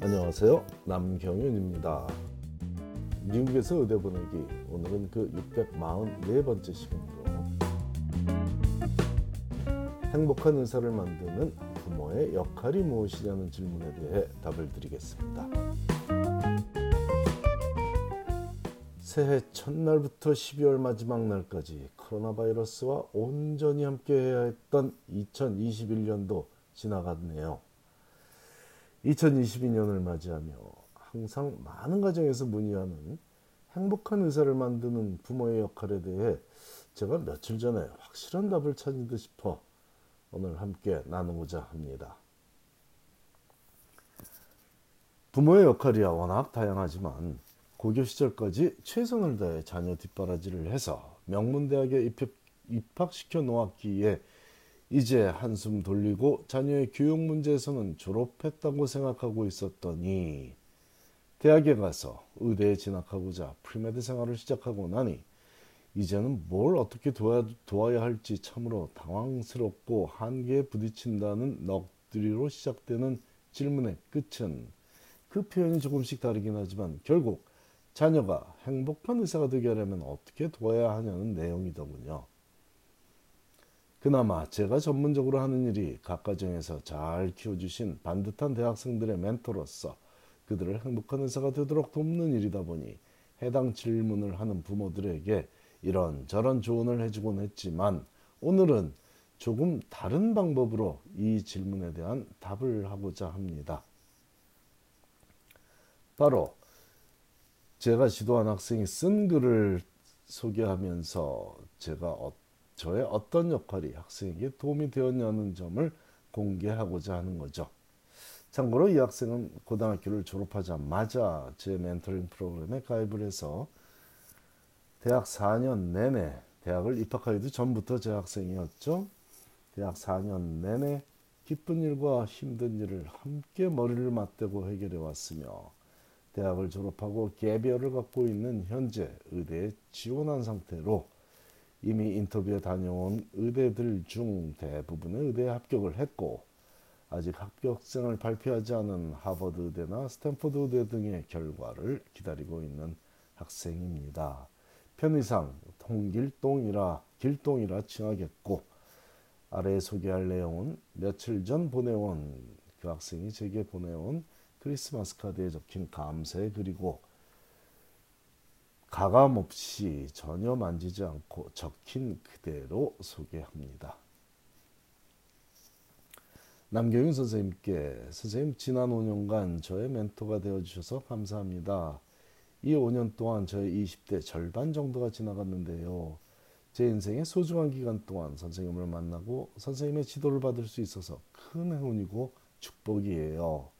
안녕하세요. 남경윤입니다. 미국에서 의대 보내기 오늘은 그 644번째 시간으로 행복한 의사를 만드는 부모의 역할이 무엇이냐는 질문에 대해 답을 드리겠습니다. 새해 첫날부터 12월 마지막 날까지 코로나 바이러스와 온전히 함께해야 했던 2021년도 지나갔네요. 2022년을 맞이하며 항상 많은 가정에서 문의하는 행복한 의사를 만드는 부모의 역할에 대해 제가 며칠 전에 확실한 답을 찾은 듯 싶어 오늘 함께 나누고자 합니다. 부모의 역할이야 워낙 다양하지만 고교 시절까지 최선을 다해 자녀 뒷바라지를 해서 명문대학에 입학, 입학시켜 놓았기에 이제 한숨 돌리고 자녀의 교육 문제에서는 졸업했다고 생각하고 있었더니 대학에 가서 의대에 진학하고자 premed 생활을 시작하고 나니 이제는 뭘 어떻게 도와, 도와야 할지 참으로 당황스럽고 한계에 부딪힌다는 넋두리로 시작되는 질문의 끝은 그 표현이 조금씩 다르긴 하지만 결국 자녀가 행복한 의사가 되게 하려면 어떻게 도와야 하냐는 내용이더군요. 그나마 제가 전문적으로 하는 일이 각 가정에서 잘 키워주신 반듯한 대학생들의 멘토로서 그들을 행복한 의사가 되도록 돕는 일이다 보니 해당 질문을 하는 부모들에게 이런저런 조언을 해주곤 했지만 오늘은 조금 다른 방법으로 이 질문에 대한 답을 하고자 합니다. 바로 제가 지도한 학생이 쓴 글을 소개하면서 제가 어, 저의 어떤 역할이 학생에게 도움이 되었냐는 점을 공개하고자 하는 거죠. 참고로 이 학생은 고등학교를 졸업하자마자 제 멘토링 프로그램에 가입을 해서 대학 4년 내내 대학을 입학하기도 전부터 제 학생이었죠. 대학 4년 내내 기쁜 일과 힘든 일을 함께 머리를 맞대고 해결해 왔으며 대학을 졸업하고 gap year를 갖고 있는 현재 의대에 지원한 상태로 이미 인터뷰에 다녀온 의대들 중 대부분의 의대에 합격을 했고 아직 합격생을 발표하지 않은 하버드 의대나 스탠포드 의대 등의 결과를 기다리고 있는 학생입니다. 편의상 홍길동이라 길동이라 칭하겠고 아래에 소개할 내용은 며칠 전 보내온 그 학생이 제게 보내온 크리스마스 카드에 적힌 감사의 글이고 가감 없이 전혀 만지지 않고 적힌 그대로 소개합니다. 남경윤 선생님께 선생님 지난 5년간 저의 멘토가 되어 주셔서 감사합니다. 이 5년 동안 저의 20대 절반 정도가 지나갔는데요. 제 인생의 소중한 기간 동안 선생님을 만나고 선생님의 지도를 받을 수 있어서 큰 행운이고 축복이에요.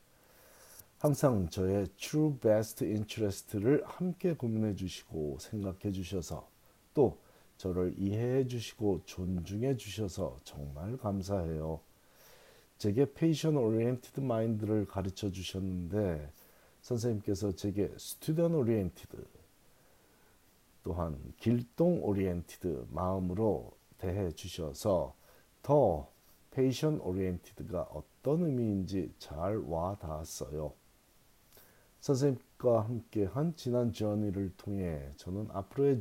항상 저의 true best interest를 함께 고민해 주시고 생각해 주셔서 또 저를 이해해 주시고 존중해 주셔서 정말 감사해요. 제게 patient oriented mind를 가르쳐 주셨는데 선생님께서 제게 student oriented 또한 길동 oriented 마음으로 대해 주셔서 더 patient oriented가 어떤 의미인지 잘 와 닿았어요. 선생님과 함께한 지난 저니를 통해 저는 앞으로의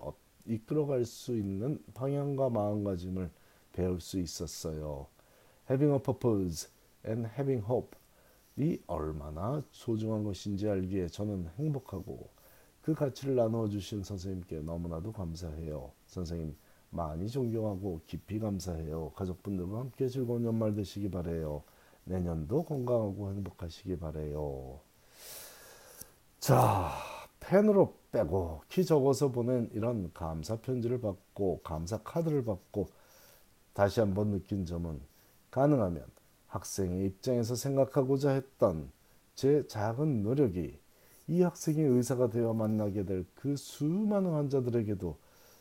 어, 이끌어갈 수 있는 방향과 마음가짐을 배울 수 있었어요. Having a purpose and having hope 이 얼마나 소중한 것인지 알기에 저는 행복하고 그 가치를 나누어 주신 선생님께 너무나도 감사해요. 선생님 많이 존경하고 깊이 감사해요. 가족분들과 함께 즐거운 연말 되시기 바래요. 내년도 건강하고 행복하시기 바래요. 자, 펜으로 빼고 키 적어서 보낸 이런 감사 편지를 받고 감사 카드를 받고 다시 한번 느낀 점은 가능하면 학생의 입장에서 생각하고자 했던 제 작은 노력이 이 학생이 의사가 되어 만나게 될 그 수많은 환자들에게도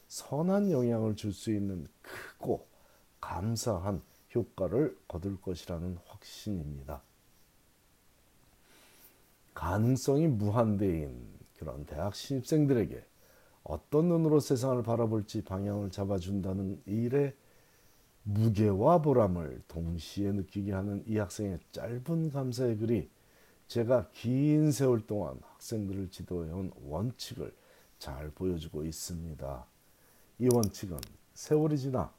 선한 영향을 줄 수 있는 크고 감사한 효과를 거둘 것이라는 확신입니다. 가능성이 무한대인 그런 대학 신입생들에게 어떤 눈으로 세상을 바라볼지 방향을 잡아준다는 일에 무게와 보람을 동시에 느끼게 하는 이 학생의 짧은 감사의 글이 제가 긴 세월 동안 학생들을 지도해온 원칙을 잘 보여주고 있습니다. 이 원칙은 세월이 지나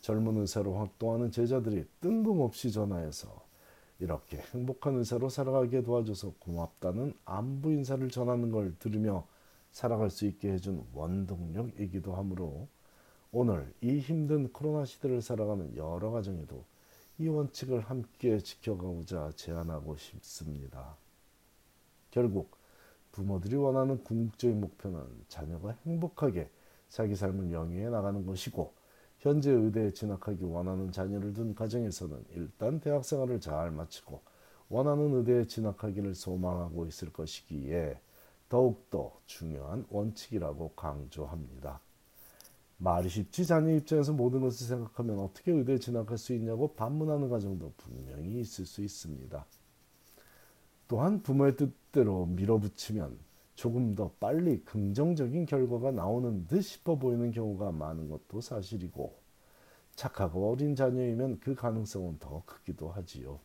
젊은 의사로 활동하는 제자들이 뜬금없이 전화해서 이렇게 행복한 의사로 살아가게 도와줘서 고맙다는 안부 인사를 전하는 걸 들으며 살아갈 수 있게 해준 원동력이기도 하므로 오늘 이 힘든 코로나 시대를 살아가는 여러 가정에도 이 원칙을 함께 지켜가고자 제안하고 싶습니다. 결국 부모들이 원하는 궁극적인 목표는 자녀가 행복하게 자기 삶을 영위해 나가는 것이고 현재 의대에 진학하기 원하는 자녀를 둔 가정에서는 일단 대학 생활을 잘 마치고 원하는 의대에 진학하기를 소망하고 있을 것이기에 더욱더 중요한 원칙이라고 강조합니다. 말이 쉽지 자녀 입장에서 모든 것을 생각하면 어떻게 의대에 진학할 수 있냐고 반문하는 가정도 분명히 있을 수 있습니다. 또한 부모의 뜻대로 밀어붙이면 조금 더 빨리 긍정적인 결과가 나오는 듯 싶어 보이는 경우가 많은 것도 사실이고 착하고 어린 자녀이면 그 가능성은 더 크기도 하지요.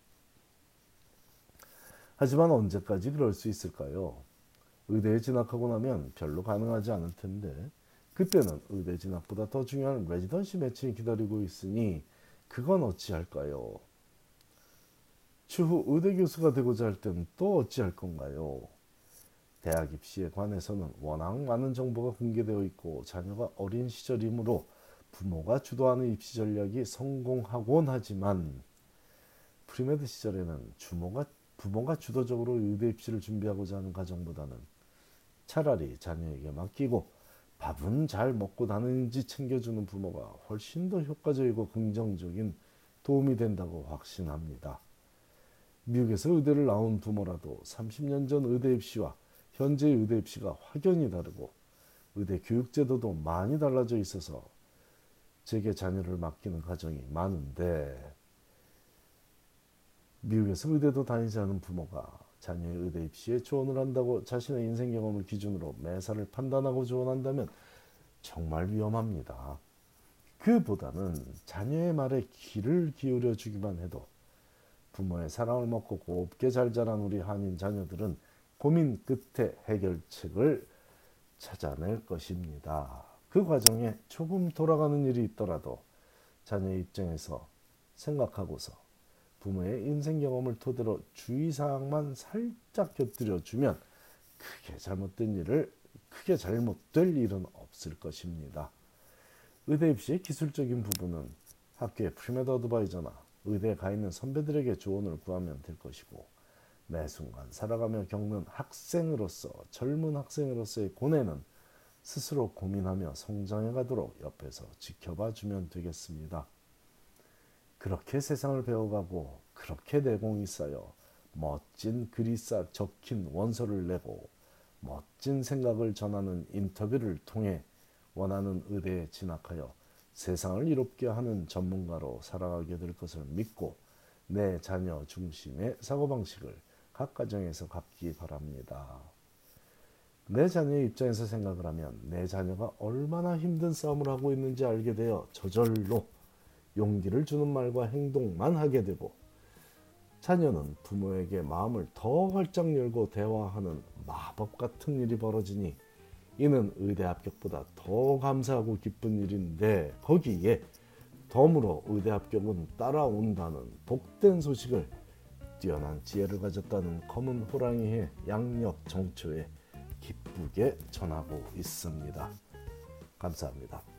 하지만 언제까지 그럴 수 있을까요? 의대에 진학하고 나면 별로 가능하지 않을 텐데 그때는 의대 진학보다 더 중요한 residency matching이 기다리고 있으니 그건 어찌할까요? 추후 의대 교수가 되고자 할 때는 또 어찌할 건가요? 대학 입시에 관해서는 워낙 많은 정보가 공개되어 있고 자녀가 어린 시절이므로 부모가 주도하는 입시 전략이 성공하곤 하지만 premed 시절에는 부모가 부모가 주도적으로 의대 입시를 준비하고자 하는 가정보다는 차라리 자녀에게 맡기고 밥은 잘 먹고 다니는지 챙겨주는 부모가 훨씬 더 효과적이고 긍정적인 도움이 된다고 확신합니다. 미국에서 의대를 나온 부모라도 30년 전 의대 입시와 현재 의대 입시가 확연히 다르고 의대 교육 제도도 많이 달라져 있어서 제게 자녀를 맡기는 가정이 많은데 미국에서 의대도 다니지 않은 부모가 자녀의 의대 입시에 조언을 한다고 자신의 인생 경험을 기준으로 매사를 판단하고 조언한다면 정말 위험합니다. 그보다는 자녀의 말에 귀를 기울여 주기만 해도 부모의 사랑을 먹고 곱게 잘 자란 우리 한인 자녀들은 고민 끝에 해결책을 찾아낼 것입니다. 그 과정에 조금 돌아가는 일이 있더라도 자녀의 입장에서 생각하고서 부모의 인생 경험을 토대로 주의사항만 살짝 곁들여 주면 크게 잘못된 일을 크게 잘못될 일은 없을 것입니다. 의대 입시의 기술적인 부분은 학교의 premed advisor나 의대에 가 있는 선배들에게 조언을 구하면 될 것이고 매 순간 살아가며 겪는 학생으로서 젊은 학생으로서의 고뇌는 스스로 고민하며 성장해 가도록 옆에서 지켜봐 주면 되겠습니다. 그렇게 세상을 배워가고 그렇게 내공이 쌓여 멋진 글이 쌓 적힌 원서를 내고 멋진 생각을 전하는 인터뷰를 통해 원하는 의대에 진학하여 세상을 이롭게 하는 전문가로 살아가게 될 것을 믿고 내 자녀 중심의 사고방식을 각 가정에서 갖기 바랍니다. 내 자녀의 입장에서 생각을 하면 내 자녀가 얼마나 힘든 싸움을 하고 있는지 알게 되어 저절로 용기를 주는 말과 행동만 하게 되고 자녀는 부모에게 마음을 더 활짝 열고 대화하는 마법 같은 일이 벌어지니 이는 의대 합격보다 더 감사하고 기쁜 일인데 거기에 덤으로 의대 합격은 따라온다는 복된 소식을 뛰어난 지혜를 가졌다는 검은 호랑이의 양력 정초에 기쁘게 전하고 있습니다. 감사합니다.